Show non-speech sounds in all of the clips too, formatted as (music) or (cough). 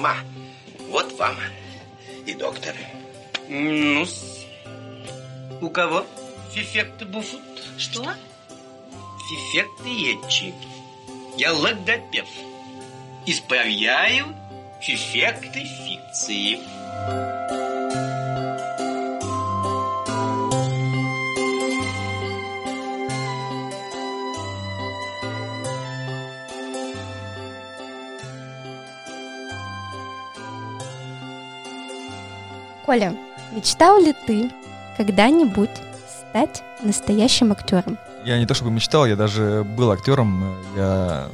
Ма, вот вам и доктор. ну у кого фифекты буфут? Что? Фифекты етчи. Я логопед. Исправляю фифекты фикции. Коля, мечтал ли ты когда-нибудь стать настоящим актером? Я не то чтобы мечтал, я даже был актером. Я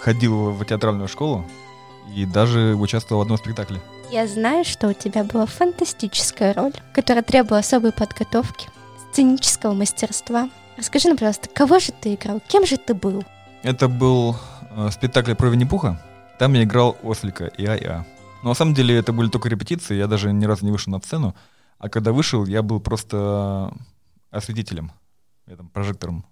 ходил в театральную школу и даже участвовал в одном спектакле. Я знаю, что у тебя была фантастическая роль, которая требовала особой подготовки, сценического мастерства. Расскажи нам, пожалуйста, кого же ты играл? Кем же ты был? Это был э, спектакль про Винни-Пуха. Там я играл Ослика и А.Я. Но на самом деле это были только репетиции, я даже ни разу не вышел на сцену. А когда вышел, я был просто осветителем, этом прожектором.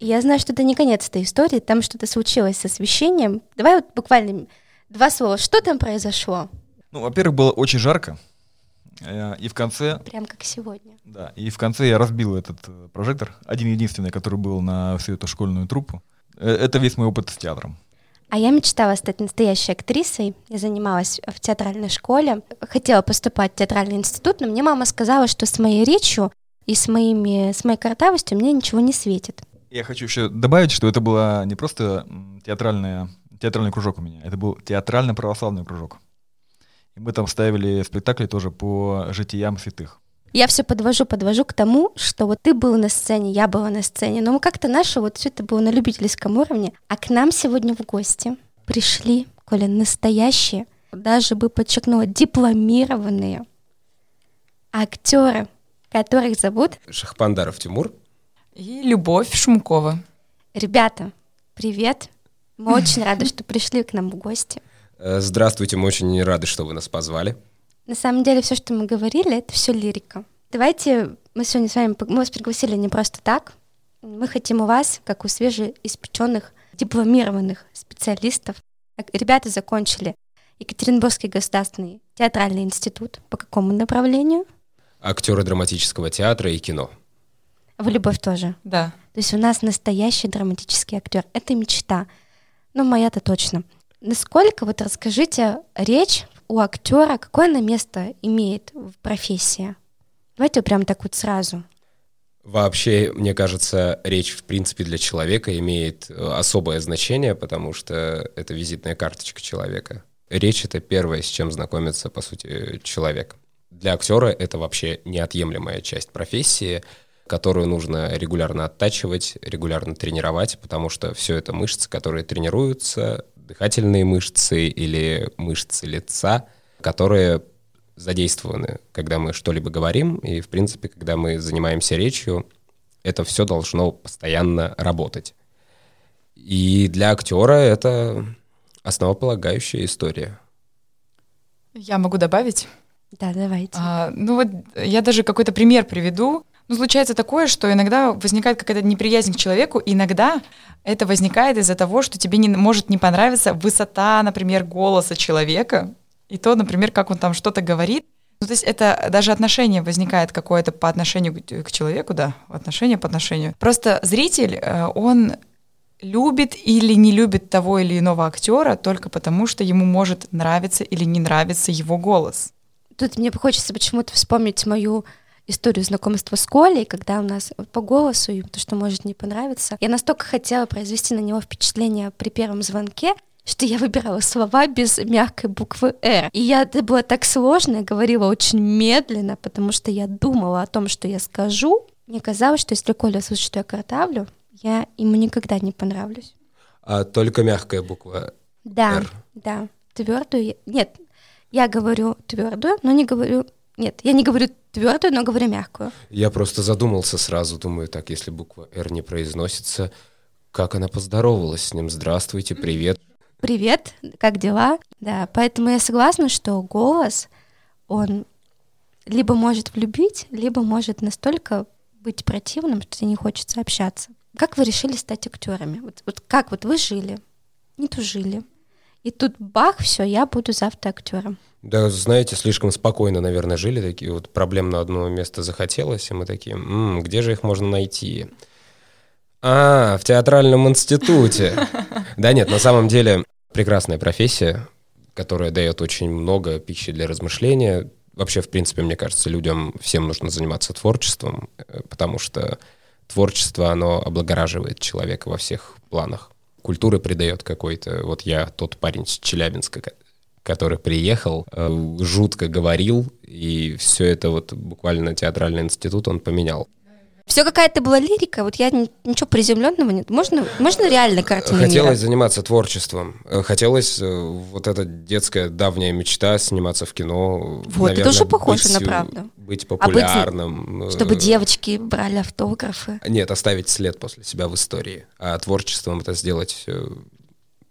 Я знаю, что это не конец этой истории, там что-то случилось с освещением. Давай вот буквально два слова. Что там произошло? Ну, во-первых, было очень жарко. Э, и в конце... Прям как сегодня. Да, и в конце я разбил этот э, прожектор, один-единственный, который был на всю эту школьную труппу. Э, это весь мой опыт с театром. А я мечтала стать настоящей актрисой. Я занималась в театральной школе. Хотела поступать в театральный институт, но мне мама сказала, что с моей речью и с, моими, с моей картавостью мне ничего не светит. Я хочу еще добавить, что это была не просто театральная, театральный кружок у меня, это был театрально-православный кружок. И мы там ставили спектакли тоже по житиям святых. Я все подвожу, подвожу к тому, что вот ты был на сцене, я была на сцене, но мы как-то наше вот все это было на любительском уровне, а к нам сегодня в гости пришли, Коля, настоящие, даже бы подчеркнула, дипломированные актеры, которых зовут Шахпандаров Тимур и Любовь Шумкова. Ребята, привет! Мы очень (laughs) рады, что пришли к нам в гости. Э, здравствуйте, мы очень рады, что вы нас позвали. На самом деле все, что мы говорили, это все лирика. Давайте мы сегодня с вами, мы вас пригласили не просто так. Мы хотим у вас, как у свежеиспеченных, дипломированных специалистов. Ребята закончили Екатеринбургский государственный театральный институт. По какому направлению? Актеры драматического театра и кино. В любовь тоже? Да. То есть у нас настоящий драматический актер. Это мечта. Ну, моя-то точно. Насколько, вот расскажите, речь у актера, какое она место имеет в профессии? Давайте прям так вот сразу. Вообще, мне кажется, речь, в принципе, для человека имеет э, особое значение, потому что это визитная карточка человека. Речь — это первое, с чем знакомится, по сути, человек. Для актера это вообще неотъемлемая часть профессии, которую нужно регулярно оттачивать, регулярно тренировать, потому что все это мышцы, которые тренируются, дыхательные мышцы или мышцы лица, которые задействованы, когда мы что-либо говорим, и, в принципе, когда мы занимаемся речью, это все должно постоянно работать. И для актера это основополагающая история. Я могу добавить? Да, давайте. А, ну вот я даже какой-то пример приведу. Ну, случается такое, что иногда возникает какая-то неприязнь к человеку, иногда это возникает из-за того, что тебе не, может не понравиться высота, например, голоса человека, и то, например, как он там что-то говорит. Ну, то есть это даже отношение возникает какое-то по отношению к, человеку, да, отношение по отношению. Просто зритель, э, он любит или не любит того или иного актера только потому, что ему может нравиться или не нравиться его голос. Тут мне хочется почему-то вспомнить мою историю знакомства с Колей, когда у нас по голосу и то, что может не понравиться. Я настолько хотела произвести на него впечатление при первом звонке, что я выбирала слова без мягкой буквы «Р». И я, это было так сложно, я говорила очень медленно, потому что я думала о том, что я скажу. Мне казалось, что если Коля слышит, что я картавлю, я ему никогда не понравлюсь. А только мягкая буква Да, «Р». да. Твердую. Нет, я говорю твердую, но не говорю нет, я не говорю твердую, но говорю мягкую. Я просто задумался сразу, думаю, так, если буква «Р» не произносится, как она поздоровалась с ним? Здравствуйте, привет. Привет, как дела? Да, поэтому я согласна, что голос, он либо может влюбить, либо может настолько быть противным, что тебе не хочется общаться. Как вы решили стать актерами? Вот, вот как вот вы жили, не тужили, И тут бах, все, я буду завтра актером. Да, знаете, слишком спокойно, наверное, жили такие. Вот проблем на одно место захотелось, и мы такие, «М, где же их можно найти? А, в театральном институте. (laughs) Да нет, на самом деле прекрасная профессия, которая дает очень много пищи для размышления. Вообще, в принципе, мне кажется, людям всем нужно заниматься творчеством, э, потому что творчество, оно облагораживает человека во всех планах. Культуры придает какой-то... Вот я тот парень с Челябинска, который приехал, э, жутко говорил, и все это вот буквально театральный институт он поменял. Все какая-то была лирика, вот я ни- ничего приземленного нет. Можно, можно реально картину Хотелось мира? заниматься творчеством. Э, Хотелось э, вот эта детская давняя мечта сниматься в кино. Вот, это наверное, уже похоже быть, на правду. Быть быть- популярным. э, Чтобы девочки брали автографы. Нет, оставить след после себя в истории. А творчеством это сделать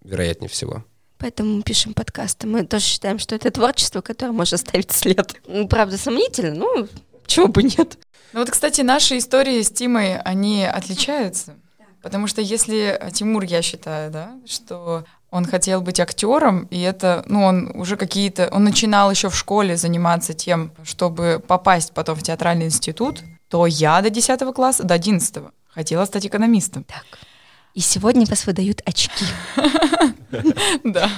вероятнее всего. Поэтому мы пишем подкасты. Мы тоже считаем, что это творчество, которое может оставить след. Ну, правда, сомнительно, ну, чего бы нет. Ну вот, кстати, наши истории с Тимой, они отличаются. Потому что если Тимур, я считаю, да, что он хотел быть актером, и это, ну, он уже какие-то, он начинал еще в школе заниматься тем, чтобы попасть потом в театральный институт, то я до 10 класса, до 11 хотела стать экономистом. Так. И сегодня вас выдают очки. (laughs) Да.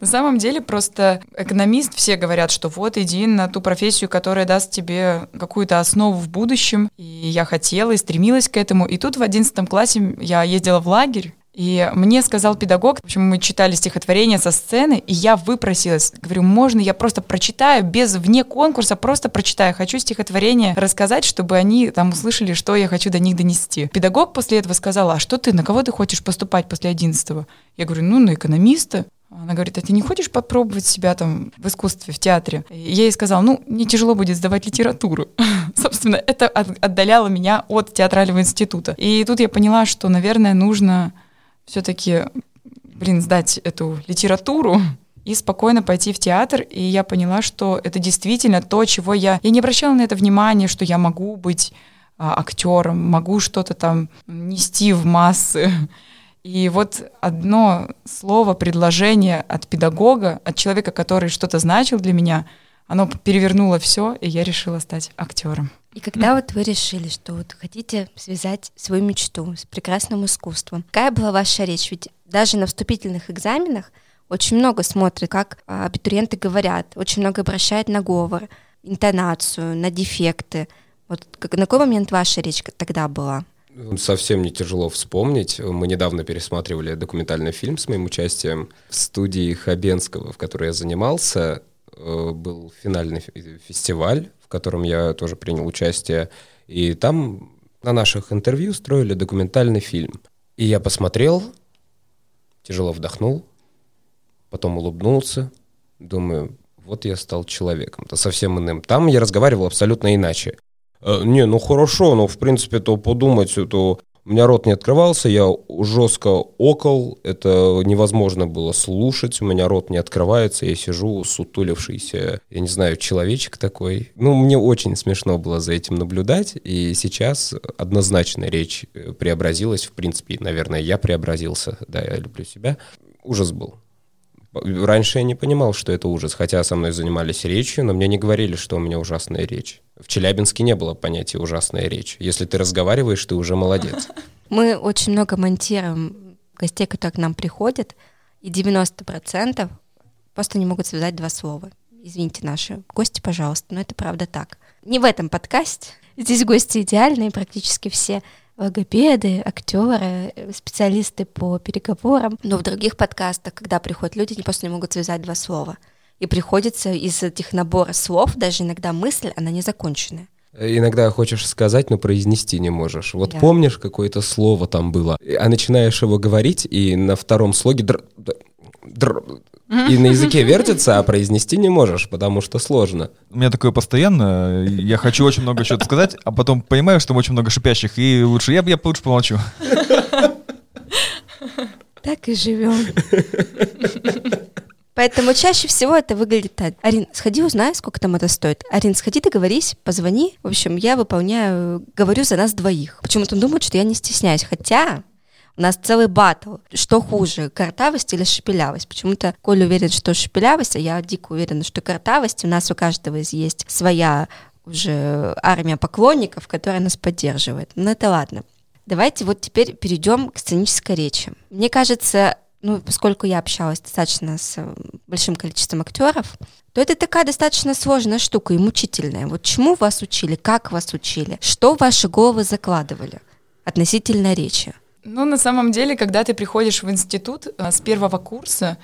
На самом деле просто экономист, все говорят, что вот иди на ту профессию, которая даст тебе какую-то основу в будущем. И я хотела и стремилась к этому. И тут в одиннадцатом классе я ездила в лагерь, и мне сказал педагог, в общем, мы читали стихотворение со сцены, и я выпросилась. Говорю, можно я просто прочитаю, без вне конкурса, просто прочитаю. Хочу стихотворение рассказать, чтобы они там услышали, что я хочу до них донести. Педагог после этого сказал, а что ты, на кого ты хочешь поступать после одиннадцатого? Я говорю, ну, на экономиста. Она говорит, а ты не хочешь попробовать себя там в искусстве, в театре? И я ей сказала, ну, мне тяжело будет сдавать литературу. (laughs) Собственно, это от- отдаляло меня от театрального института. И тут я поняла, что, наверное, нужно все-таки, блин, сдать эту литературу и спокойно пойти в театр. И я поняла, что это действительно то, чего я... Я не обращала на это внимания, что я могу быть а, актером, могу что-то там нести в массы. И вот одно слово, предложение от педагога, от человека, который что-то значил для меня, оно перевернуло все, и я решила стать актером. И когда вот вы решили, что вот хотите связать свою мечту с прекрасным искусством, какая была ваша речь? Ведь даже на вступительных экзаменах очень много смотрят, как а, абитуриенты говорят, очень много обращают на говор, интонацию, на дефекты. Вот как, на какой момент ваша речь тогда была? Совсем не тяжело вспомнить. Мы недавно пересматривали документальный фильм с моим участием в студии Хабенского, в которой я занимался. Э, Был финальный фе- фестиваль, в котором я тоже принял участие. И там на наших интервью строили документальный фильм. И я посмотрел, тяжело вдохнул, потом улыбнулся, думаю, вот я стал человеком-то совсем иным. Там я разговаривал абсолютно иначе. Э, Не, ну хорошо, но в принципе, то подумать, то у меня рот не открывался, я жестко окол, это невозможно было слушать, у меня рот не открывается, я сижу сутулившийся, я не знаю, человечек такой. Ну, мне очень смешно было за этим наблюдать, и сейчас однозначно речь э, преобразилась, в принципе, наверное, я преобразился, да, я люблю себя. Ужас был. Раньше я не понимал, что это ужас, хотя со мной занимались речью, но мне не говорили, что у меня ужасная речь. В Челябинске не было понятия ужасная речь. Если ты разговариваешь, ты уже молодец. (laughs) Мы очень много монтируем гостей, которые к нам приходят, и 90% просто не могут связать два слова. Извините, наши гости, пожалуйста, но это правда так. Не в этом подкасте. Здесь гости идеальные, практически все логопеды, актеры, э, специалисты по переговорам. Но в других подкастах, когда приходят люди, они просто не могут связать два слова. И приходится из этих набора слов, даже иногда мысль, она не законченная. Иногда хочешь сказать, но произнести не можешь. Вот Да. помнишь, какое-то слово там было, а начинаешь его говорить, и на втором слоге др- др- др- и на языке вертится, а произнести не можешь, потому что сложно. У меня такое постоянно. Я хочу очень много что-то сказать, а потом понимаю, что там очень много шипящих, и лучше я, я лучше помолчу. Так и живем. Поэтому чаще всего это выглядит так. Арин, сходи, узнай, сколько там это стоит. Арин, сходи, договорись, позвони. В общем, я выполняю, говорю за нас двоих. Почему-то он думает, что я не стесняюсь. Хотя У нас целый батл. Что хуже, картавость или шепелявость? Почему-то Коля уверен, что шепелявость, а я дико уверена, что картавость. У нас у каждого есть своя уже армия поклонников, которая нас поддерживает. Но это ладно. Давайте вот теперь перейдем к сценической речи. Мне кажется, ну, поскольку я общалась достаточно с э, большим количеством актеров, то это такая достаточно сложная штука и мучительная. Вот чему вас учили, как вас учили, что ваши головы закладывали относительно речи? Ну, на самом деле, когда ты приходишь в институт э, с первого курса,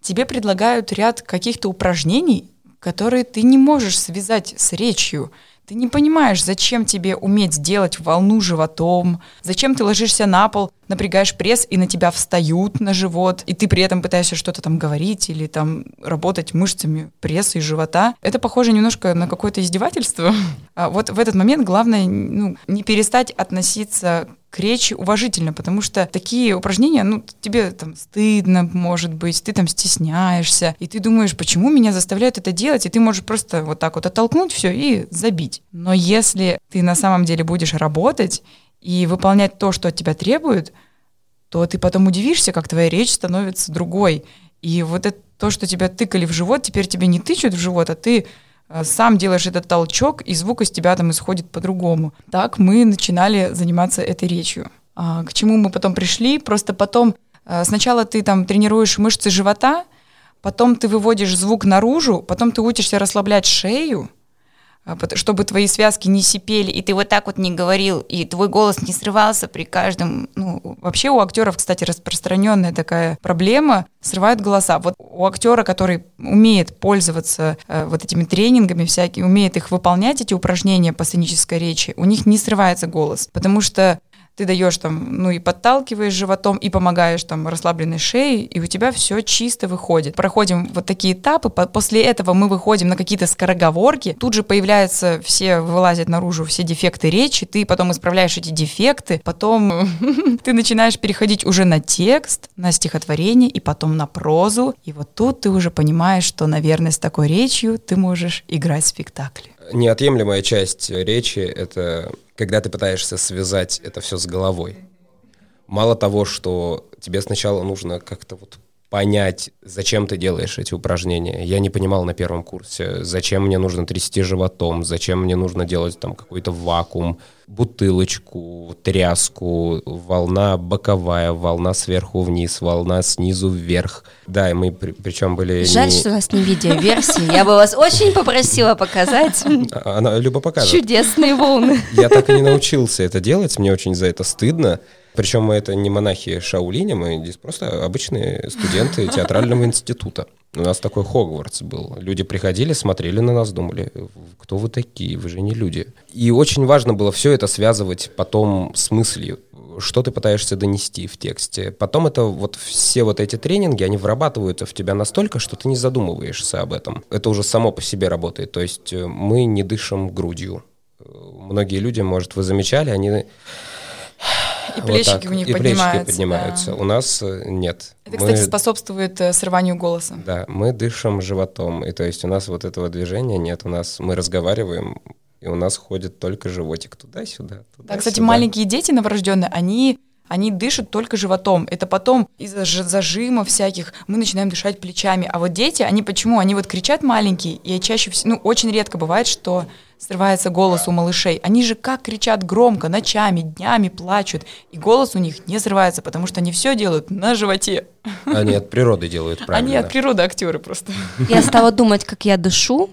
тебе предлагают ряд каких-то упражнений, которые ты не можешь связать с речью. Ты не понимаешь, зачем тебе уметь делать волну животом, зачем ты ложишься на пол, напрягаешь пресс, и на тебя встают на живот, и ты при этом пытаешься что-то там говорить или там работать мышцами пресса и живота. Это похоже немножко на какое-то издевательство. (laughs) А вот в этот момент главное ну, не перестать относиться к речи уважительно, потому что такие упражнения, ну, тебе там стыдно, может быть, ты там стесняешься, и ты думаешь, почему меня заставляют это делать, и ты можешь просто вот так вот оттолкнуть все и забить. Но если ты на самом деле будешь работать и выполнять то, что от тебя требуют, то ты потом удивишься, как твоя речь становится другой. И вот это то, что тебя тыкали в живот, теперь тебе не тычут в живот, а ты сам делаешь этот толчок, и звук из тебя там исходит по-другому. Так мы начинали заниматься этой речью. А, к чему мы потом пришли? Просто потом э, сначала ты там тренируешь мышцы живота, потом ты выводишь звук наружу, потом ты учишься расслаблять шею, чтобы твои связки не сипели, и ты вот так вот не говорил, и твой голос не срывался при каждом... Ну, вообще у актеров, кстати, распространенная такая проблема, срывают голоса. Вот у актера, который умеет пользоваться э, вот этими тренингами всякими, умеет их выполнять, эти упражнения по сценической речи, у них не срывается голос, потому что ты даешь там, ну и подталкиваешь животом, и помогаешь там расслабленной шее, и у тебя все чисто выходит. Проходим вот такие этапы, после этого мы выходим на какие-то скороговорки, тут же появляются все, вылазят наружу все дефекты речи, ты потом исправляешь эти дефекты, потом (laughs) ты начинаешь переходить уже на текст, на стихотворение, и потом на прозу, и вот тут ты уже понимаешь, что, наверное, с такой речью ты можешь играть в спектакле. Неотъемлемая часть речи — это когда ты пытаешься связать это все с головой. Мало того, что тебе сначала нужно как-то вот понять, зачем ты делаешь эти упражнения. Я не понимал на первом курсе, зачем мне нужно трясти животом, зачем мне нужно делать там какой-то вакуум, бутылочку, тряску, волна боковая, волна сверху вниз, волна снизу вверх. Да, и мы при, причем были... Жаль, не... что у нас не видеоверсия. Я бы вас очень попросила показать. Она Люба показывает. Чудесные волны. Я так и не научился это делать, мне очень за это стыдно. Причем мы это не монахи Шаулиня, мы здесь просто обычные студенты (laughs) театрального института. У нас такой Хогвартс был. Люди приходили, смотрели на нас, думали, кто вы такие, вы же не люди. И очень важно было все это связывать потом с мыслью, что ты пытаешься донести в тексте. Потом это вот все вот эти тренинги, они вырабатываются в тебя настолько, что ты не задумываешься об этом. Это уже само по себе работает. То есть э, мы не дышим грудью. Э, многие люди, может, вы замечали, они и плечики вот у них и поднимаются. плечики поднимаются. Да. У нас э, нет. Это, кстати, мы... способствует э, срыванию голоса. Да, мы дышим животом. И то есть у нас вот этого движения нет. У нас мы разговариваем, и у нас ходит только животик туда-сюда. Туда, да, кстати, маленькие дети новорожденные, они они дышат только животом. Это потом из-за зажимов всяких мы начинаем дышать плечами. А вот дети, они почему? Они вот кричат маленькие, и чаще всего, ну, очень редко бывает, что срывается голос у малышей. Они же как кричат громко, ночами, днями плачут, и голос у них не срывается, потому что они все делают на животе. Они от природы делают правильно. (laughs) Они от природы актеры просто. Я стала думать, как я дышу,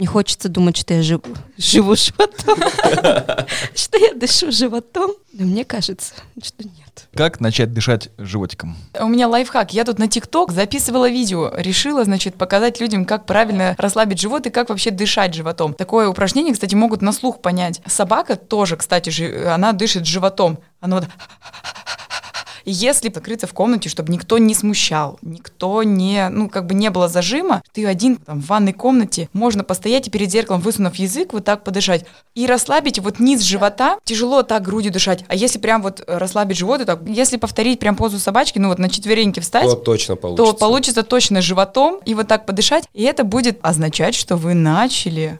не хочется думать, что я живу, живу животом, (laughs) что я дышу животом, но мне кажется, что нет. Как начать дышать животиком? У меня лайфхак. Я тут на ТикТок записывала видео. Решила, значит, показать людям, как правильно расслабить живот и как вообще дышать животом. Такое упражнение, кстати, могут на слух понять. Собака тоже, кстати, она дышит животом. Она вот если закрыться в комнате, чтобы никто не смущал, никто не, ну, как бы не было зажима, ты один там, в ванной комнате, можно постоять и перед зеркалом, высунув язык, вот так подышать. И расслабить вот низ живота, тяжело так грудью дышать. А если прям вот расслабить живот, то если повторить прям позу собачки, ну вот на четвереньки встать, то точно получится. То получится точно животом и вот так подышать. И это будет означать, что вы начали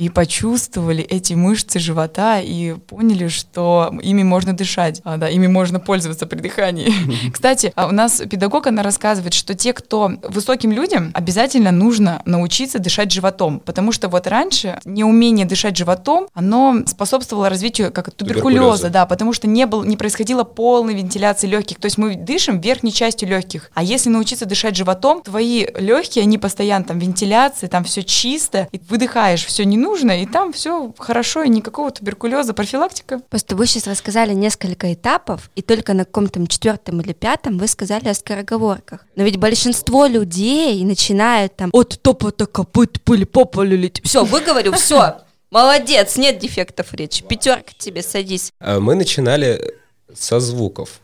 и почувствовали эти мышцы живота и поняли, что ими можно дышать, а, да, ими можно пользоваться при дыхании. (laughs) Кстати, а у нас педагог, она рассказывает, что те, кто высоким людям, обязательно нужно научиться дышать животом, потому что вот раньше неумение дышать животом, оно способствовало развитию как туберкулеза, Туберкулеза. да, потому что не, был, не происходило полной вентиляции легких, то есть мы дышим верхней частью легких, а если научиться дышать животом, твои легкие, они постоянно там вентиляции, там все чисто, и выдыхаешь все не нужно, и там все хорошо, и никакого туберкулеза, профилактика. Просто вы сейчас рассказали несколько этапов, и только на каком-то четвертом или пятом вы сказали о скороговорках. Но ведь большинство людей начинают там от топота копыт пыли попали Все, выговорю, все. (laughs) Молодец, нет дефектов речи. Пятерка тебе, садись. А Мы начинали со звуков.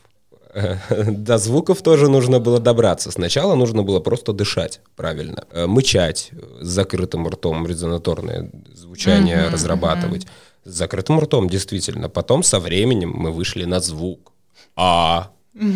(laughs) До звуков тоже нужно было добраться. Сначала нужно было просто дышать правильно, Э, мычать с закрытым ртом, резонаторное звучание Мгм, разрабатывать. С закрытым ртом, действительно. Потом со временем мы вышли на звук. А,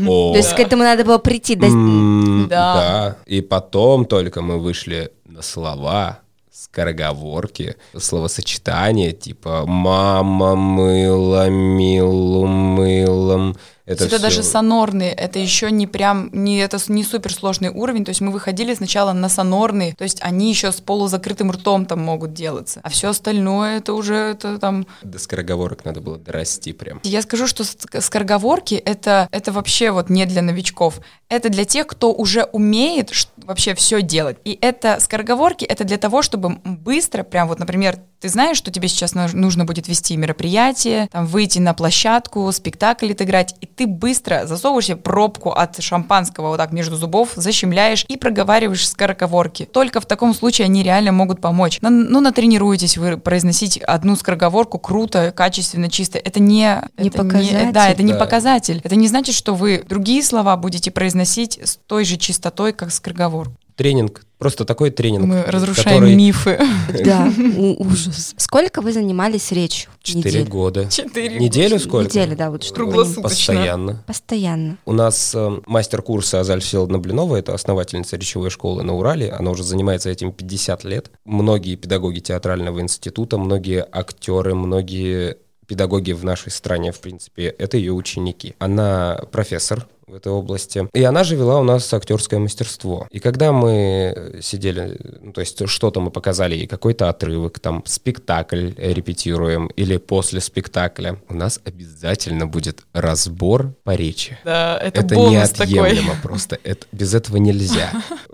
о. То есть к этому надо было прийти. Да. Да. И потом только мы вышли на слова, скороговорки, словосочетания типа «мама мыла, милу мылом». Это, Это, всё- даже сонорные, это еще не прям, не, это не суперсложный уровень, то есть мы выходили сначала на сонорные, то есть они еще с полузакрытым ртом там могут делаться, а все остальное это уже это там До скороговорок надо было дорасти прям. Я скажу, что ск- скороговорки это, это вообще вот не для новичков. Это для тех, кто уже умеет вообще все делать. И это скороговорки это для того, чтобы быстро, прям вот, например, ты знаешь, что тебе сейчас нуж- нужно будет вести мероприятие, там выйти на площадку, спектакль отыграть, и ты быстро засовываешь себе пробку от шампанского вот так между зубов, защемляешь и проговариваешь скороговорки. Только в таком случае они реально могут помочь. Ну, ну натренируйтесь вы произносить одну скороговорку круто, качественно, чисто. Это не... Не это показатель. да, это не Да. показатель. Это не значит, что вы другие слова будете произносить с той же чистотой, как скороговорку. Тренинг, просто такой тренинг. Мы разрушаем который (laughs) мифы. Да, (laughs) ужас. Сколько вы занимались речью? Четыре года. Четыре Неделю сколько? Неделю, да, вот что Круглосуточно. Постоянно. Постоянно. У нас э, мастер-курсы Азаль Всеволодовна Блинова, это основательница речевой школы на Урале, она уже занимается этим 50 лет. Многие педагоги театрального института, многие актеры, многие педагоги в нашей стране, в принципе, это ее ученики. Она профессор в этой области. И она же вела у нас актерское мастерство. И когда мы сидели, ну, то есть что-то мы показали ей, какой-то отрывок, там, спектакль репетируем или после спектакля, у нас обязательно будет разбор по речи. Да, это, Это бонус такой. неотъемлемо просто. Это, без этого нельзя.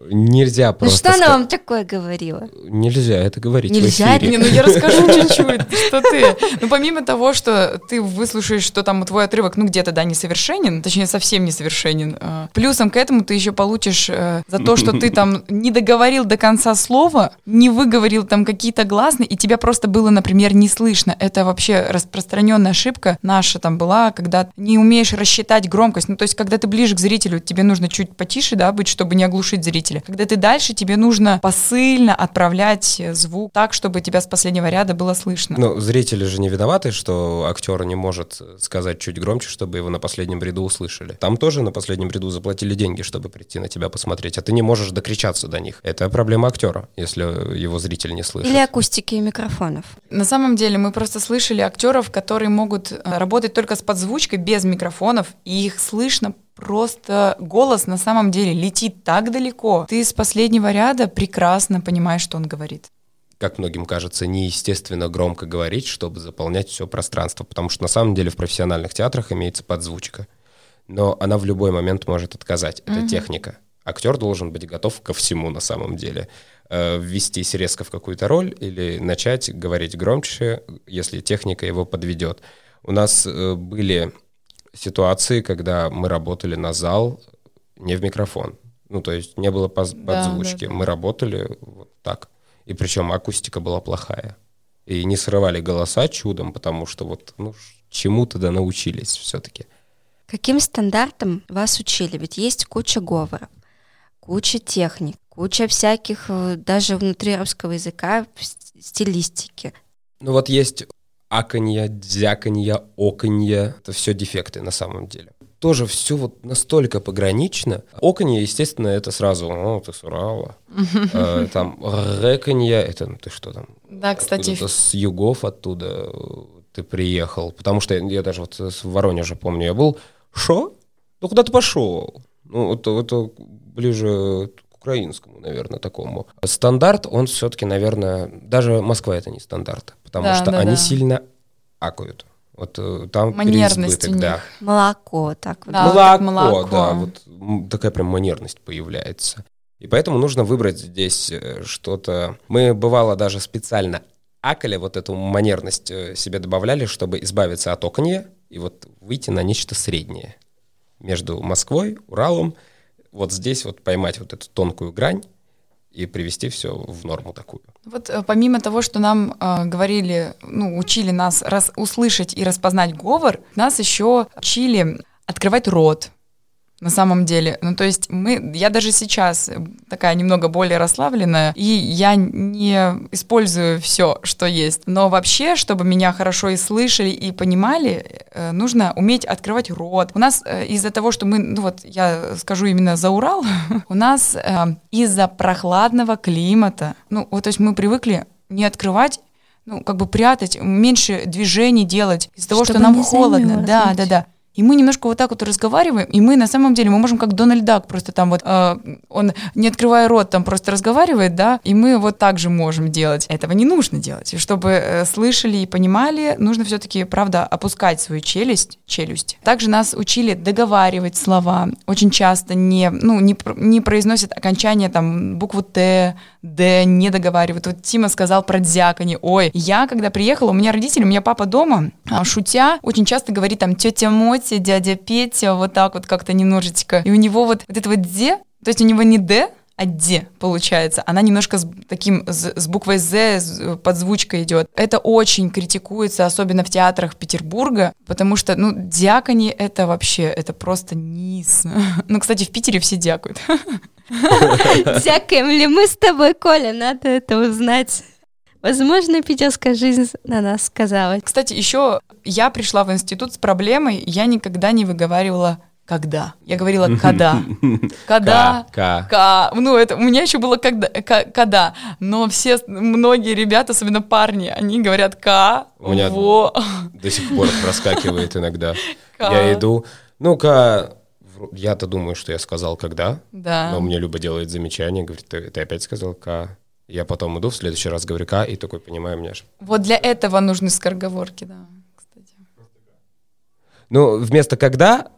Нельзя Ну просто... что она вам такое говорила? Нельзя это говорить Нельзя? Не, ну я расскажу (laughs) чуть-чуть, что ты. Ну помимо того, что ты выслушаешь, что там твой отрывок, ну где-то, да, несовершенен, точнее совсем несовершенен, э, плюсом к этому ты еще получишь э, за то, что ты там (laughs) не договорил до конца слова, не выговорил там какие-то гласные, и тебя просто было, например, не слышно. Это вообще распространенная ошибка наша там была, когда не умеешь рассчитать громкость. Ну то есть когда ты ближе к зрителю, тебе нужно чуть потише, да, быть, чтобы не оглушить зрителя. Когда ты дальше, тебе нужно посыльно отправлять звук так, чтобы тебя с последнего ряда было слышно. Ну, зрители же не виноваты, что актер не может сказать чуть громче, чтобы его на последнем ряду услышали. Там тоже на последнем ряду заплатили деньги, чтобы прийти на тебя посмотреть, а ты не можешь докричаться до них. Это проблема актера, если его зритель не слышит. Или акустики и микрофонов? На самом деле мы просто слышали актеров, которые могут э, работать только с подзвучкой, без микрофонов, и их слышно просто голос на самом деле летит так далеко. Ты с последнего ряда прекрасно понимаешь, что он говорит. как многим кажется, неестественно громко говорить, чтобы заполнять все пространство, потому что на самом деле в профессиональных театрах имеется подзвучка. Но она в любой момент может отказать. Это техника. Актер должен быть готов ко всему на самом деле. Э, Ввестись резко в какую-то роль или начать говорить громче, если техника его подведет. У нас э, были ситуации, когда мы работали на зал не в микрофон. Ну, то есть не было поз- подзвучки. да, да. Мы работали вот так. И причем акустика была плохая. И не срывали голоса чудом, потому что вот ну, чему-то да научились все-таки. Каким стандартом вас учили? Ведь есть куча говоров, куча техник, куча всяких, э, даже внутри русского языка, стилистики. Ну вот есть аканье, дзяканье, оканье. Это все дефекты на самом деле. тоже все вот настолько погранично. Оконье, естественно, это сразу, о, ты с Урала. (laughs) Э, Там рэканье, это ну, ты что там? Да, кстати, с югов оттуда э, ты приехал. Потому что я даже вот в Воронеже помню, я был, шо? Ну куда ты пошел? Ну это, это ближе к украинскому, наверное, такому. Стандарт, он все-таки, наверное, даже Москва это не стандарт, потому Да, что да, они да. сильно акают. Вот э, там Манерность переизбыток, у них. да. Молоко, так вот. Да, молоко, молоко. да, вот такая прям манерность появляется. И поэтому нужно выбрать здесь э, что-то. Мы, бывало, даже специально акали, вот эту манерность э, себе добавляли, чтобы избавиться от оконья и вот выйти на нечто среднее между Москвой, Уралом. Вот здесь вот поймать вот эту тонкую грань и привести все в норму такую. Вот э, помимо того, что нам э, говорили, ну, учили нас рас- услышать и распознать говор, нас еще учили открывать рот. На самом деле, ну то есть мы, я даже сейчас э, такая немного более расслабленная, и я не использую все, что есть. Но вообще, чтобы меня хорошо и слышали, и понимали, э, нужно уметь открывать рот. У нас э, из-за того, что мы, ну вот я скажу именно за Урал, (laughs) у нас из-за прохладного климата, ну вот то есть мы привыкли не открывать ну, как бы прятать, меньше движений делать из-за того, что нам холодно. Да, да, да. И мы немножко вот так вот разговариваем, и мы на самом деле, мы можем как Дональд Дак, просто там вот, э, он не открывая рот, там просто разговаривает, да, и мы вот так же можем делать. Этого не нужно делать. И чтобы э, слышали и понимали, нужно все-таки, правда, опускать свою челюсть, челюсть. Также нас учили договаривать слова. Очень часто не, ну, не, не произносят окончание там букву Т, Д, не договаривают. Вот Тима сказал про дзяканье. Ой, я когда приехала, у меня родители, у меня папа дома, а, шутя, очень часто говорит там тетя Мотя, дядя Петя, вот так вот как-то немножечко. И у него вот, вот это вот Д, то есть у него не Д, а Д получается. Она немножко с таким, с, с буквой З, с подзвучка идет. Это очень критикуется, особенно в театрах Петербурга, потому что, ну, дьякони это вообще, это просто низ. (laughs) Ну, кстати, в Питере все дякают. (laughs) Дякаем ли мы с тобой, Коля? Надо это узнать. Возможно, питерская жизнь на нас сказалась. Кстати, еще я пришла в институт с проблемой, я никогда не выговаривала когда. Я говорила когда. (laughs) Когда. Ка. Ка. Ну, это у меня еще было когда, ка- когда. Но все, многие ребята, особенно парни, они говорят ка, У меня- во. (laughs) До сих пор проскакивает иногда. (laughs) Ка. Я иду, ну-ка, я-то думаю, что я сказал когда, Да. но мне Люба делает замечание, говорит, ты, ты опять сказал «ка». Я потом иду, в следующий раз говорю и такой понимаю, меня. Вот для этого нужны скороговорки, да. Кстати. Ну, вместо «когда»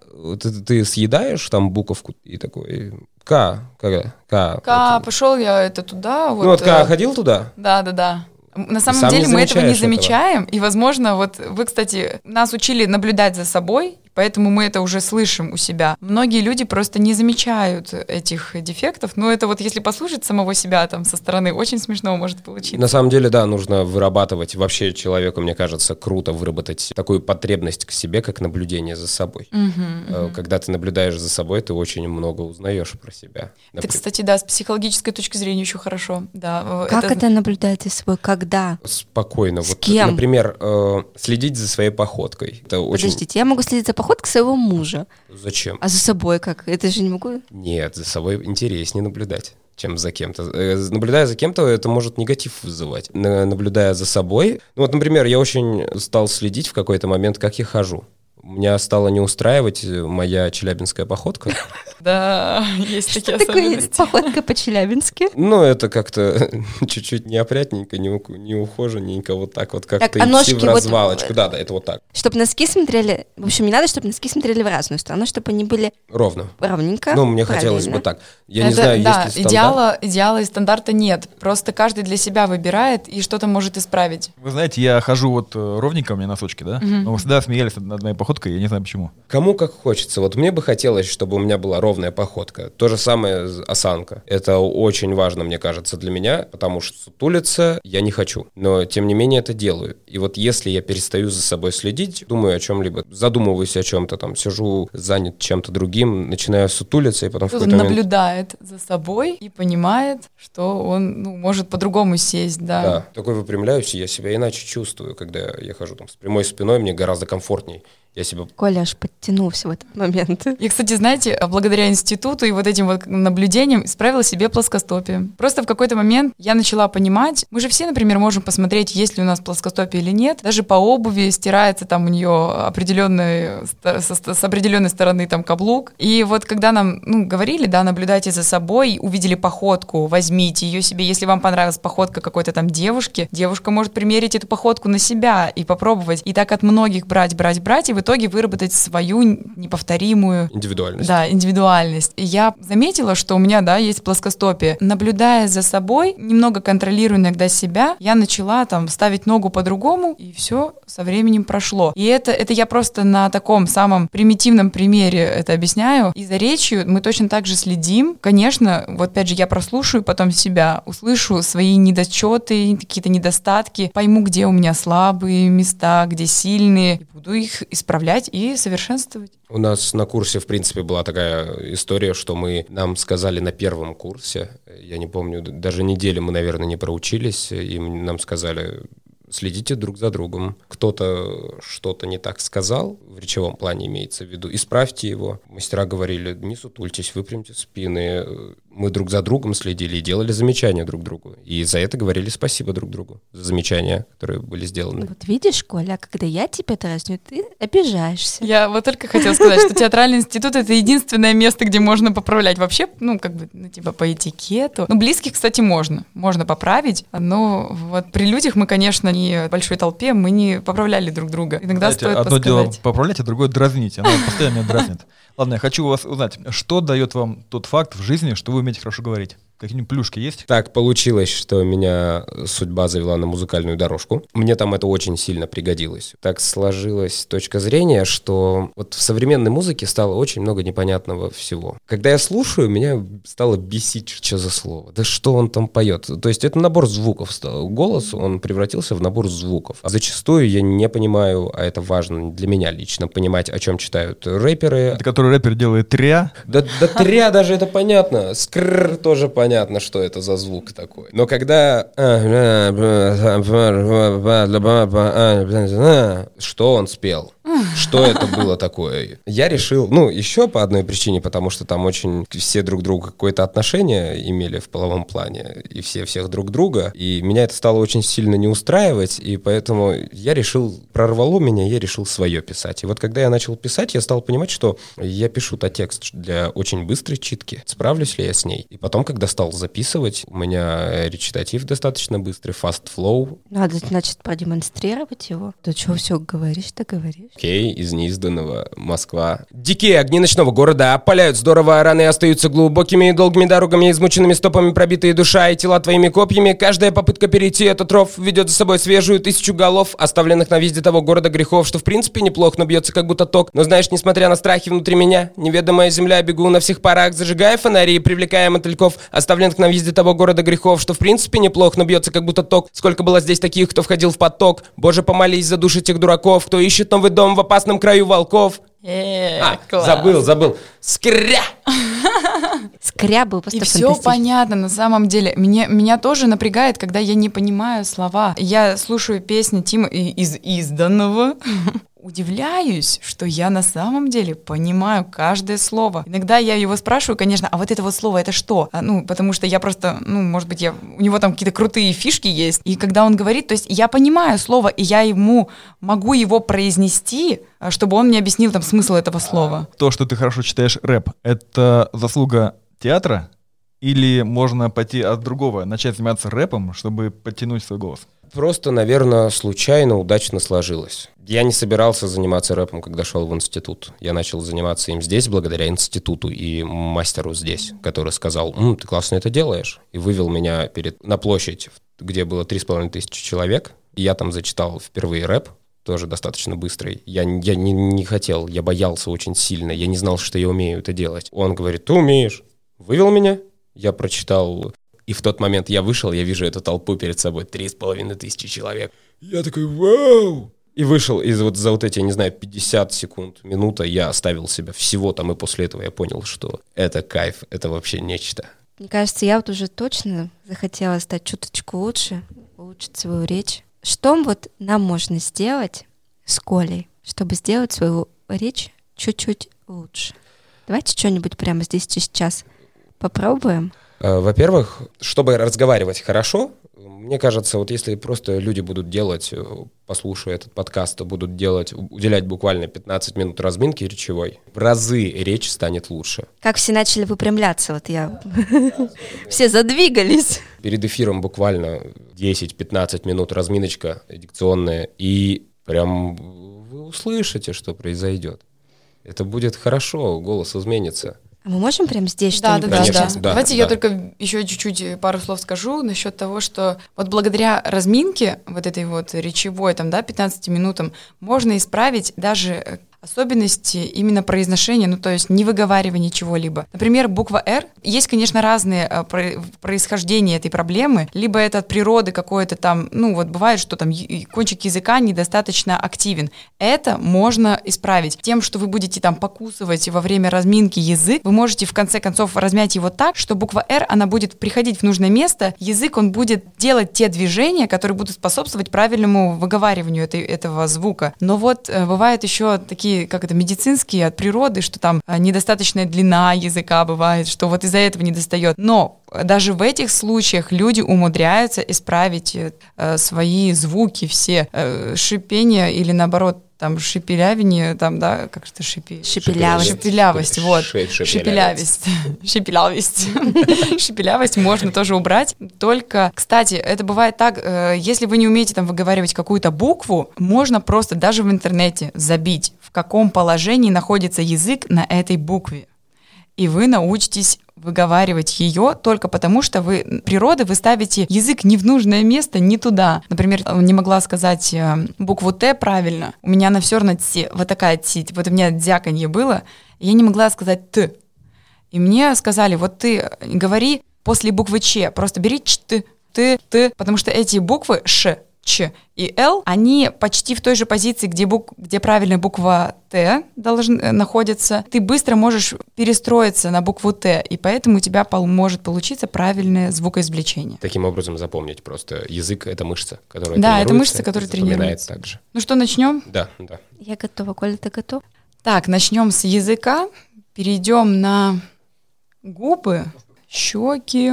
ты, ты съедаешь там буковку и такой «ка», «ка», «ка». Ка, Вот. пошел я это туда. Вот, Ну вот «ка» э, ходил туда? Да, да, да. На самом сам деле мы этого не замечаешь этого. замечаем, и, возможно, вот вы, кстати, нас учили наблюдать за собой, поэтому мы это уже слышим у себя. Многие люди просто не замечают этих дефектов, но это вот если послушать самого себя там со стороны, очень смешно может получиться. На самом деле, да, нужно вырабатывать. Вообще человеку, мне кажется, круто выработать такую потребность к себе, как наблюдение за собой. Э, Когда ты наблюдаешь за собой, ты очень много узнаешь про себя. Это, Напри- кстати, да, с психологической точки зрения еще хорошо. Да, э, Как это, наблюдать за собой? Когда? Спокойно. С вот, кем? Например, э, следить за своей походкой. Это очень... Подождите, я могу следить за походкой своего мужа. Зачем? А за собой как? Это же не могу. Нет, за собой интереснее наблюдать чем за кем-то. Э, Наблюдая за кем-то, это может негатив вызывать. На- Наблюдая за собой... Ну вот, например, я очень стал следить в какой-то момент, как я хожу. Меня стало не устраивать э, моя челябинская походка. (laughs) Да, есть такие Такой особенности. походка по-челябински. (laughs) Ну, это как-то (laughs) чуть-чуть неопрятненько, не, у- не ухоженненько, вот так вот как-то а идти ножки в вот- развалочку. Да, да, это вот так. Чтобы носки смотрели... В общем, не надо, чтобы носки смотрели в разную сторону, чтобы они были Ровно. ровненько. Ну, мне хотелось бы так. Я не знаю, есть ли стандарт. идеала, идеала и стандарта нет. Просто каждый для себя выбирает и что-то может исправить. Вы знаете, я хожу вот э, ровненько, у меня носочки, да? Но вы всегда смеялись над моей походкой, я не знаю почему. Кому как хочется. Вот мне бы хотелось, чтобы у меня была ровная походка. То же самое осанка. Это очень важно, мне кажется, для меня, потому что сутулиться я не хочу. Но, тем не менее, это делаю. И вот если я перестаю за собой следить, думаю о чем-либо, задумываюсь о чем-то, там, сижу занят чем-то другим, начинаю сутулиться, и потом в Кто-то какой-то момент... наблюдает за собой и понимает, что он ну, может по-другому сесть, да. Да, такой выпрямляюсь, и я себя иначе чувствую, когда я хожу там с прямой спиной, мне гораздо комфортней. Я себя Коля аж подтянулся в этот момент. И, кстати, знаете, благодаря институту и вот этим вот наблюдениям исправила себе плоскостопие. Просто в какой-то момент я начала понимать, мы же все, например, можем посмотреть, есть ли у нас плоскостопие или нет. Даже по обуви стирается там у нее определенный, с, с определенной стороны там каблук. И вот когда нам ну, говорили, да, наблюдайте за собой, увидели походку, возьмите ее себе. Если вам понравилась походка какой-то там девушки, девушка может примерить эту походку на себя и попробовать. И так от многих брать, брать, брать, и в итоге выработать свою неповторимую индивидуальность. да, индивидуальность. И я заметила, что у меня, да, есть плоскостопие. Наблюдая за собой, немного контролируя иногда себя, я начала там ставить ногу по-другому, и все со временем прошло. И это, это я просто на таком самом примитивном примере это объясняю. И за речью мы точно так же следим. Конечно, вот опять же, я прослушаю потом себя, услышу свои недочеты, какие-то недостатки, пойму, где у меня слабые места, где сильные, и буду их исправлять и совершенствовать. У нас на курсе, в принципе, была такая история, что мы нам сказали на первом курсе, я не помню, даже недели мы, наверное, не проучились, и нам сказали, следите друг за другом. Кто-то что-то не так сказал, в речевом плане имеется в виду, исправьте его. Мастера говорили, не сутультесь, выпрямьте спины. Мы друг за другом следили и делали замечания друг другу. И за это говорили спасибо друг другу, за замечания, которые были сделаны. Вот видишь, Коля, когда я тебя дразню, ты обижаешься. Я вот только хотела сказать, что театральный институт — это единственное место, где можно поправлять. Вообще, ну, как бы, ну, типа, по этикету. Ну, близких, кстати, можно. Можно поправить. Но вот при людях мы, конечно, не в большой толпе, мы не поправляли друг друга. Иногда Знаете, стоит одно подсказать. дело поправлять, а другое дразнить. Она постоянно меня дразнит. (laughs) Ладно, я хочу у вас узнать, что дает вам тот факт в жизни, что вы умеете хорошо говорить? Какие-нибудь плюшки есть? Так получилось, что меня судьба завела на музыкальную дорожку. Мне там это очень сильно пригодилось. Так сложилась точка зрения, что вот в современной музыке стало очень много непонятного всего. Когда я слушаю, меня стало бесить, что за слово. Да что он там поет? То есть это набор звуков стал. Голос, он превратился в набор звуков. А зачастую я не понимаю, а это важно для меня лично, понимать, о чем читают рэперы, Это который рэпер делает тря. да, да тря даже это понятно. Скр тоже понятно, что это за звук такой. Но когда... Что он спел? Что это было такое? Я решил, ну, еще по одной причине, потому что там очень все друг другу какое-то отношение имели в половом плане, и все всех друг друга, и меня это стало очень сильно не устраивать, и поэтому я решил, прорвало меня, я решил свое писать. И вот когда я начал писать, я стал понимать, что я пишу-то текст для очень быстрой читки, справлюсь ли я с ней. И потом, когда стал записывать, у меня речитатив достаточно быстрый, fast flow, Надо, значит, продемонстрировать его. Да что все говоришь-то говоришь? Окей, из неизданного Москва. Дикие огни ночного города опаляют здорово, раны остаются глубокими и долгими дорогами, измученными стопами пробитые душа и тела твоими копьями. Каждая попытка перейти этот ров ведет за собой свежую тысячу голов, оставленных на везде того города грехов, что в принципе неплохо, но бьется как будто ток. Но знаешь, несмотря на страхи внутри меня, неведомая земля, бегу на всех парах, зажигая фонари и привлекая мотыльков, оставленных на везде того города грехов, что в принципе неплохо, но бьется как будто ток. Сколько было здесь таких, кто входил в поток. Боже, помолись за души тех дураков, кто ищет новый дом в опасном краю волков. Э, А, класс. забыл, забыл. Скря! Скря был просто И все понятно на самом деле. Мне, меня тоже напрягает, когда я не понимаю слова. Я слушаю песни Тима из изданного. Удивляюсь, что я на самом деле понимаю каждое слово. Иногда я его спрашиваю, конечно, а вот это вот слово это что? А, ну, потому что я просто, ну, может быть, я, у него там какие-то крутые фишки есть. И когда он говорит, то есть я понимаю слово, и я ему могу его произнести, а, чтобы он мне объяснил там смысл этого слова. То, что ты хорошо читаешь рэп, это заслуга театра? Или можно пойти от другого, начать заниматься рэпом, чтобы подтянуть свой голос? Просто, наверное, случайно, удачно сложилось. Я не собирался заниматься рэпом, когда шел в институт. Я начал заниматься им здесь благодаря институту и мастеру здесь, который сказал, «М, ты классно это делаешь. И вывел меня перед, на площадь, где было 3,5 тысячи человек. И я там зачитал впервые рэп, тоже достаточно быстрый. Я, я не, не хотел, я боялся очень сильно, я не знал, что я умею это делать. Он говорит, ты умеешь. Вывел меня, я прочитал, и в тот момент я вышел, я вижу эту толпу перед собой, три с половиной тысячи человек. Я такой, вау! И вышел из вот за вот эти, я не знаю, 50 секунд, минута, я оставил себя всего там, и после этого я понял, что это кайф, это вообще нечто. Мне кажется, я вот уже точно захотела стать чуточку лучше, улучшить свою речь. Что вот нам можно сделать с Колей, чтобы сделать свою речь чуть-чуть лучше? Давайте что-нибудь прямо здесь и сейчас попробуем. Э, Во-первых, чтобы разговаривать хорошо, мне кажется, вот если просто люди будут делать, э, послушая этот подкаст, будут делать, уделять буквально 15 минут разминки речевой, в разы речь станет лучше. Как все начали выпрямляться, вот я... (laughs) Все задвигались. Перед эфиром буквально 10-15 минут разминочка дикционная, и прям вы услышите, что произойдет. Это будет хорошо, голос изменится. Мы можем прямо здесь Да, да, что-нибудь да, да. сейчас? да, Давайте я да. только еще чуть-чуть пару слов скажу насчет того, что вот благодаря разминке, вот этой вот речевой, там, да, 15 минутам, можно исправить даже э, особенности именно произношения, ну, то есть не выговаривания чего-либо. Например, буква «Р». Есть, конечно, разные э, про- происхождения этой проблемы. Либо это от природы какое-то там, ну, вот бывает, что там кончик языка недостаточно активен. Это можно исправить тем, что вы будете там покусывать во время разминки язык. Вы можете, в конце концов, размять его так, что буква «Р», она будет приходить в нужное место, язык, он будет делать те движения, которые будут способствовать правильному выговариванию этой, этого звука. Но вот э, бывают еще такие, как это, медицинские от природы, что там э, недостаточная длина языка бывает, что вот из-за этого не достает. Но даже в этих случаях люди умудряются исправить э, свои звуки все, э, шипение или наоборот там шепелявение, там, да, как это шипи... Шепелявость. Шепелявость, вот. Ше- Шепелявость. Шепелявость. (laughs) (laughs) Шепелявость можно тоже убрать. Только, кстати, это бывает так, э, если вы не умеете там выговаривать какую-то букву, можно просто даже в интернете забить, в каком положении находится язык на этой букве. И вы научитесь выговаривать ее только потому, что вы природы вы ставите язык не в нужное место, не туда. Например, не могла сказать э, букву Т правильно. У меня она все равно Т, вот такая Т. Вот у меня дзяканье было, я не могла сказать Т. И мне сказали, вот ты говори после буквы Ч, просто бери Ч, ты, ты, ты, потому что эти буквы Ш, Ч и Л, они почти в той же позиции, где, бук, где правильная буква Т должен, э, находится. Ты быстро можешь перестроиться на букву Т, и поэтому у тебя пол- может получиться правильное звукоизвлечение. Таким образом запомнить просто язык — это мышца, которая Да, это мышца, которая тренируется. так же. Ну что, начнем? Да, да. Я готова. Коля, ты готов? Так, начнем с языка, перейдем на губы, щеки.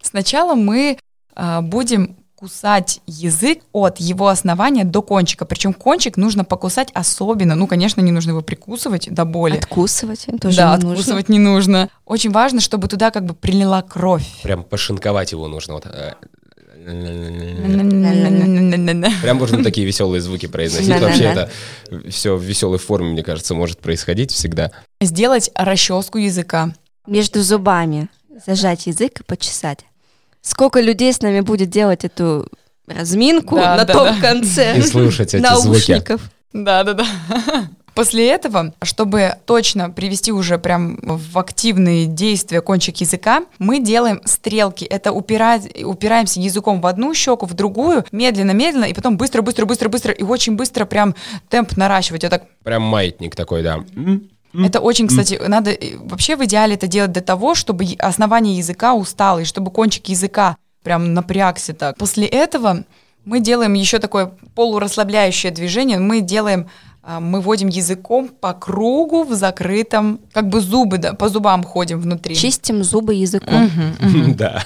Сначала мы а, будем кусать язык от его основания до кончика. Причем кончик нужно покусать особенно. Ну, конечно, не нужно его прикусывать до боли. Откусывать тоже да, не нужно. откусывать не нужно. Очень важно, чтобы туда как бы прилила кровь. Прям пошинковать его нужно. Вот. э, Прям можно такие веселые звуки произносить. Вообще это все в веселой форме, мне кажется, может происходить всегда. Сделать расческу языка. Между зубами зажать язык и почесать. Сколько людей с нами будет делать эту разминку Да, на да, том да. конце И слушать эти звуки. наушников. Да, да, да. (laughs) После этого, чтобы точно привести уже прям в активные действия кончик языка, мы делаем стрелки. Это упирать, упираемся языком в одну щеку, в другую, медленно-медленно, и потом быстро-быстро-быстро-быстро, и очень быстро прям темп наращивать. Вот так Прям маятник такой, да. Это очень, кстати, надо э, вообще в идеале это делать для того, чтобы основание языка устало, и чтобы кончик языка прям напрягся так. После этого мы делаем еще такое полурасслабляющее движение. Мы делаем, а, мы водим языком по кругу в закрытом, как бы зубы, да, по зубам ходим внутри. Чистим зубы языком. (laughs) Да.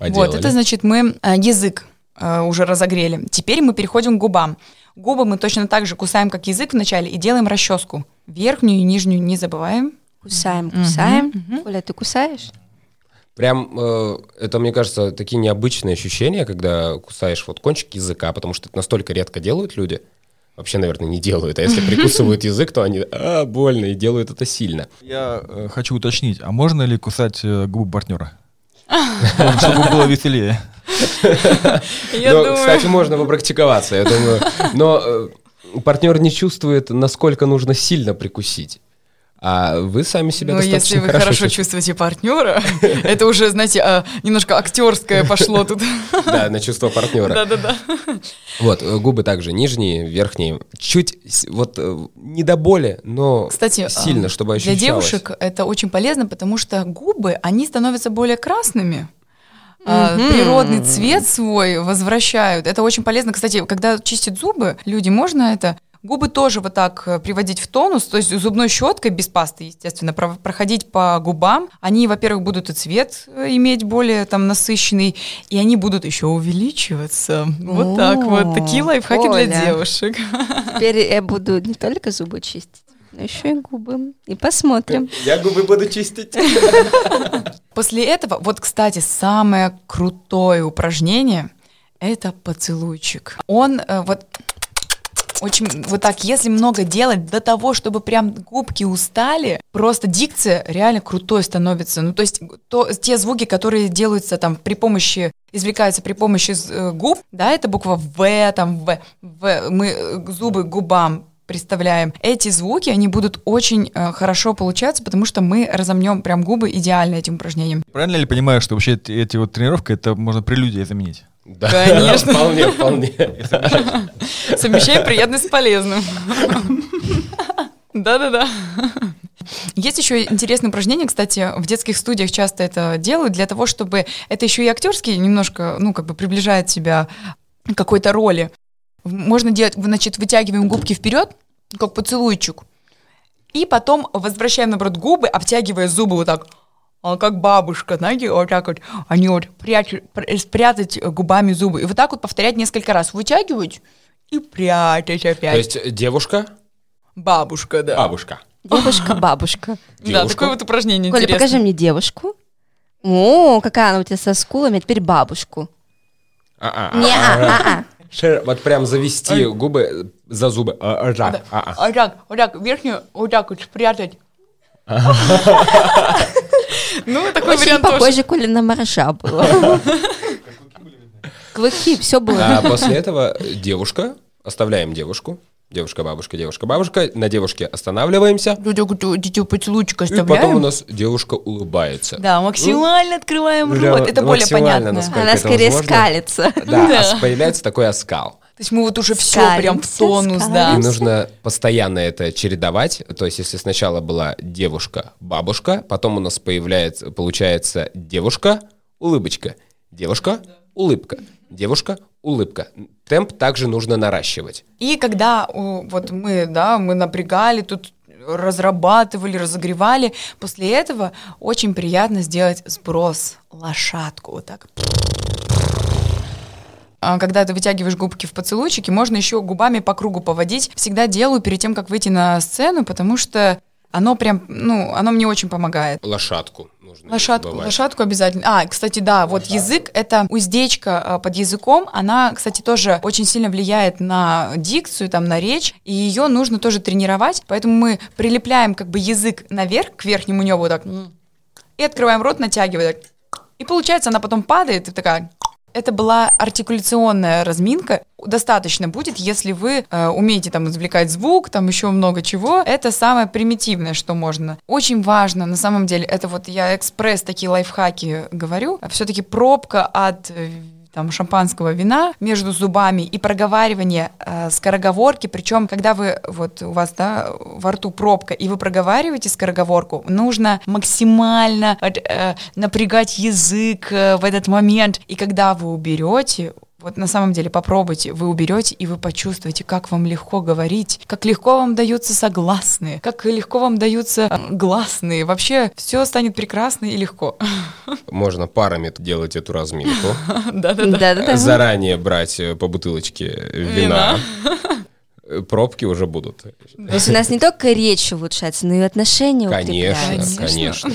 Вот, это значит, мы а, язык а, уже разогрели. Теперь мы переходим к губам. Губы мы точно так же кусаем, как язык вначале, и делаем расческу. Верхнюю и нижнюю не забываем. Кусаем, кусаем. Коля, ты кусаешь? Прям, э, это, мне кажется, такие необычные ощущения, когда кусаешь вот кончик языка, потому что это настолько редко делают люди. Вообще, наверное, не делают. А если (laughs) прикусывают язык, то они, а, больно, и делают это сильно. Я э, хочу уточнить, а можно ли кусать э, губы партнера? (laughs) Чтобы было веселее. Я думаю- кстати, можно попрактиковаться, я думаю. Но э, партнер не чувствует, насколько нужно сильно прикусить. А вы сами себя Ну, достаточно если вы хорошо чувствуете. чувствуете партнера, (laughs) это уже, знаете, а, немножко актерское пошло тут. (laughs) Да, на чувство партнера. Да-да-да. Вот, э, губы также нижние, верхние. Чуть, вот, э, не до боли, но Кстати, сильно, а, чтобы Для ощущалось. девушек это очень полезно, потому что губы, они становятся более красными. А, Природный цвет свой возвращают. Это очень полезно. Кстати, когда чистят зубы, люди, можно это Губы тоже вот так э, приводить в тонус, то есть зубной щеткой без пасты, естественно, про- проходить по губам. Они, во-первых, будут и цвет э, иметь более там насыщенный, и они будут еще увеличиваться. Вот так вот. Такие лайфхаки для девушек. (laughs) Теперь я буду не только зубы чистить, но еще и губы. И посмотрим. Я губы буду чистить. (laughs) После этого, вот, кстати, самое крутое упражнение – это поцелуйчик. Он э, вот очень вот так, если много делать до того, чтобы прям губки устали, просто дикция реально крутой становится. Ну, то есть то, те звуки, которые делаются там при помощи, извлекаются при помощи э, губ, да, это буква В, там В, В, мы э, зубы губам представляем. Эти звуки, они будут очень э, хорошо получаться, потому что мы разомнем прям губы идеально этим упражнением. Правильно ли понимаю, что вообще эти, эти вот тренировки, это можно прелюдией заменить? Да, Конечно. вполне, вполне. Совмещаем приятное с полезным. Да-да-да. Есть еще интересное упражнение, кстати, в детских студиях часто это делают для того, чтобы это еще и актерский немножко, ну, как бы приближает тебя к какой-то роли. Можно делать, значит, вытягиваем губки вперед, как поцелуйчик, и потом возвращаем, наоборот, губы, обтягивая зубы вот так, а, как бабушка, знаете, вот так вот, они вот прячут, пр- спрятать губами зубы. И вот так вот повторять несколько раз. Вытягивать и прятать опять. То есть девушка, Бабушка, да. бабушка. Девушка-бабушка. (laughs) Да, девушка. такое вот упражнение Коля, интересное. покажи мне девушку. О, какая она у тебя со скулами, а теперь бабушку. А-а. Не, а, Шер- Вот прям завести губы за зубы. А, а, так, а-а. Вот так, вот так, верхнюю, вот так вот спрятать. Ну, такой Очень вариант тоже. похоже, Коля, на моржа было. Клыки, все было. А после этого девушка, оставляем девушку. Девушка, бабушка, девушка, бабушка. На девушке останавливаемся. Дитю поцелуйчик И потом у оставляем. нас девушка улыбается. Да, максимально открываем рот. Это более понятно. Она это скорее возможно. скалится. Да, (laughs) ос- появляется такой оскал. То есть мы вот уже все Скалимся, прям в тонус, И да. нужно постоянно это чередовать. То есть, если сначала была девушка, бабушка, потом у нас появляется, получается девушка, улыбочка, девушка, улыбка. Темп также нужно наращивать. И когда вот мы, да, мы напрягали, тут разрабатывали, разогревали, после этого очень приятно сделать сброс, лошадку, вот так. А Когда ты вытягиваешь губки в поцелуйчике, можно еще губами по кругу поводить. Всегда делаю перед тем, как выйти на сцену, потому что оно прям, ну, оно мне очень помогает. Лошадку нужно Лошадку, лошадку обязательно. А, кстати, да, вот язык, это уздечка а, под языком, она, кстати, тоже очень сильно влияет на дикцию, там, на речь, и ее нужно тоже тренировать, поэтому мы прилепляем как бы язык наверх, к верхнему небу так, и открываем рот, натягивая так. И получается, она потом падает, и такая... Это была артикуляционная разминка. Достаточно будет, если вы э, умеете там извлекать звук, там еще много чего. Это самое примитивное, что можно. Очень важно, на самом деле, это вот я экспресс такие лайфхаки говорю. Все-таки пробка от э, там шампанского вина между зубами и проговаривание э, скороговорки, причем когда вы вот у вас да во рту пробка и вы проговариваете скороговорку, нужно максимально вот, э, напрягать язык э, в этот момент, и когда вы уберете вот на самом деле попробуйте, вы уберете, и вы почувствуете, как вам легко говорить, как легко вам даются согласные, как легко вам даются э, гласные. Вообще все станет прекрасно и легко. (laughs) Можно парами делать эту разминку. (laughs) Да-да-да. Заранее брать э, по бутылочке вина. Э, Пробки уже будут. То есть у нас не только речь улучшается, но и отношения Конечно, укрепляются. конечно.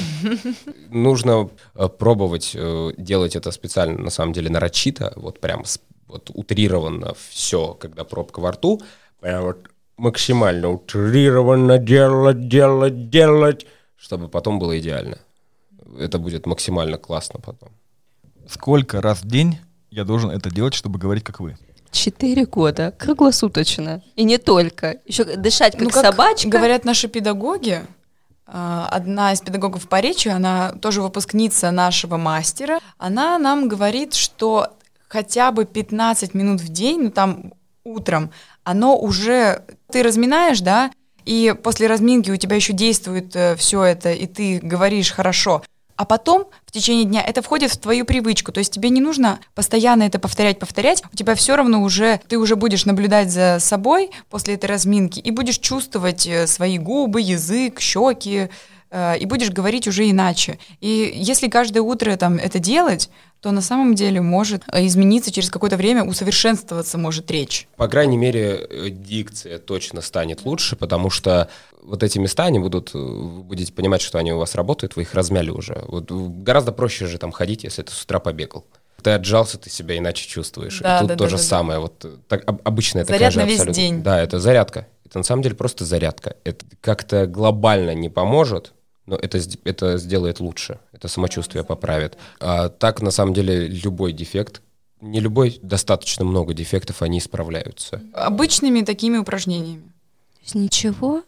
Нужно э, пробовать э, делать это специально, на самом деле, нарочито, вот прям вот утрированно все, когда пробка во рту, прям вот максимально утрированно делать, делать, делать, чтобы потом было идеально. Это будет максимально классно потом. Сколько раз в день я должен это делать, чтобы говорить, как вы? Четыре года, круглосуточно. И не только. Еще дышать как, Ну, как собачка. Говорят наши педагоги, а, одна из педагогов по речи, она тоже выпускница нашего мастера, она нам говорит, что хотя бы 15 минут в день, ну там утром, оно уже, ты разминаешь, да, и после разминки у тебя еще действует все это, и ты говоришь хорошо, А потом в течение дня это входит в твою привычку. То есть тебе не нужно постоянно это повторять, повторять. У тебя все равно уже, ты уже будешь наблюдать за собой после этой разминки и будешь чувствовать э, свои губы, язык, щеки, и будешь говорить уже иначе. И если каждое утро там это делать, то на самом деле может э, измениться через какое-то время, усовершенствоваться может речь. По крайней мере, э, дикция точно станет лучше, потому что вот эти места, они будут, э, вы будете понимать, что они у вас работают, вы их размяли уже. Вот гораздо проще же там ходить, если ты с утра побегал. Ты отжался, ты себя иначе чувствуешь. Да, И тут да, то да, же да, самое. Вот так, об- обычная Заряд такая же на весь абсолютно. день. Да, это зарядка. Это на самом деле просто зарядка. Это как-то глобально не поможет, но это, это сделает лучше. Это самочувствие поправит. А так, на самом деле, любой дефект, не любой, достаточно много дефектов, они исправляются. Обычными такими упражнениями. То есть ничего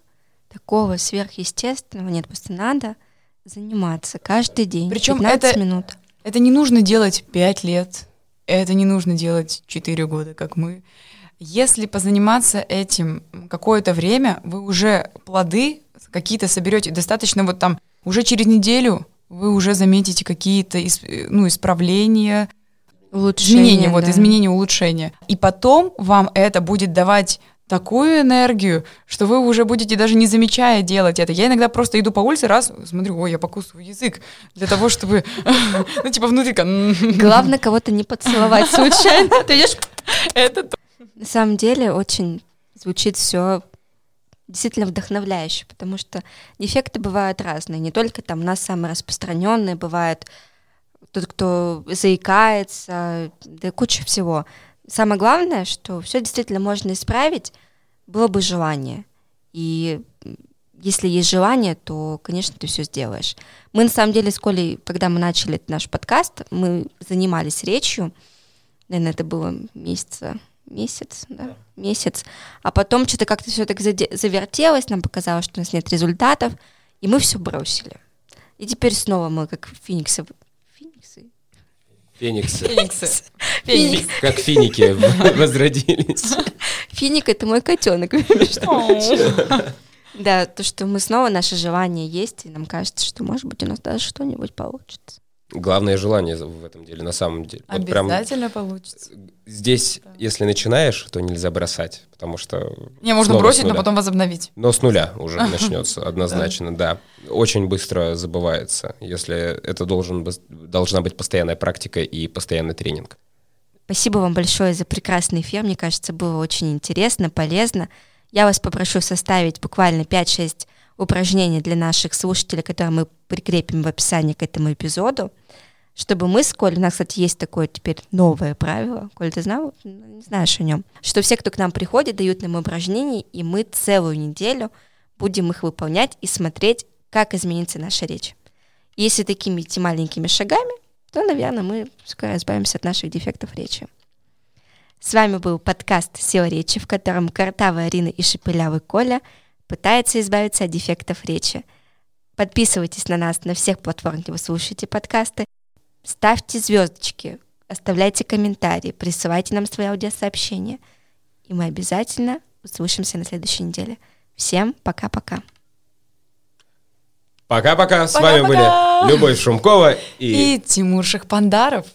такого сверхъестественного нет, просто надо заниматься каждый день. Причем 15 это- минут. Это не нужно делать 5 лет, это не нужно делать 4 года, как мы. Если позаниматься этим какое-то время, вы уже плоды какие-то соберете. Достаточно вот там уже через неделю вы уже заметите какие-то ну, исправления, Улучшение, изменения, вот да. изменения, улучшения. И потом вам это будет давать такую энергию, что вы уже будете даже не замечая делать это. Я иногда просто иду по улице, раз, смотрю, ой, я покусываю язык, для того, чтобы, (laughs) ну, типа, внутри, как, м, Главное кого-то не поцеловать случайно. Ты идешь это то. На самом деле очень звучит все действительно вдохновляюще, потому что дефекты бывают разные. Не только там у нас самые распространенные бывают тот, кто заикается, да куча всего. Самое главное, что все действительно можно исправить, было бы желание. И если есть желание, то, конечно, ты все сделаешь. Мы на самом деле с Колей, когда мы начали наш подкаст, мы занимались речью. Наверное, это было месяца месяц, да, месяц. А потом что-то как-то все так завертелось, нам показалось, что у нас нет результатов, и мы все бросили. И теперь снова мы как фениксы. Фениксы? Фениксы. Фениксы. Феникс. Феникс. Как финики возродились. Финик это мой котенок. Да, то, что мы снова, наше желание есть, и нам кажется, что, может быть, у нас даже что-нибудь получится. Главное желание в этом деле, на самом деле. Вот прям Обязательно получится. здесь, если начинаешь, то нельзя бросать, потому что... Не, можно бросить, но потом возобновить. Но с нуля уже (laughs) начнется, однозначно, да. Очень быстро забывается, если это должен, должна быть постоянная практика и постоянный тренинг. Спасибо вам большое за прекрасный эфир. Мне кажется, было очень интересно, полезно. Я вас попрошу составить буквально 5-6 упражнений для наших слушателей, которые мы прикрепим в описании к этому эпизоду, чтобы мы с Колей, у нас, кстати, есть такое теперь новое правило, Коль, ты знал, не знаешь о нем, что все, кто к нам приходит, дают нам упражнения, и мы целую неделю будем их выполнять и смотреть, как изменится наша речь. Если такими идти маленькими шагами, то, наверное, мы скоро избавимся от наших дефектов речи. С вами был подкаст «Сила речи», в котором картавая Арина и шепелявый Коля пытаются избавиться от дефектов речи. Подписывайтесь на нас на всех платформах, где вы слушаете подкасты. Ставьте звездочки, оставляйте комментарии, присылайте нам свои аудиосообщения. И мы обязательно услышимся на следующей неделе. Всем пока-пока. Пока-пока, с вами Пока-пока. были Любовь Шумкова и... И Тимур Шахпандаров.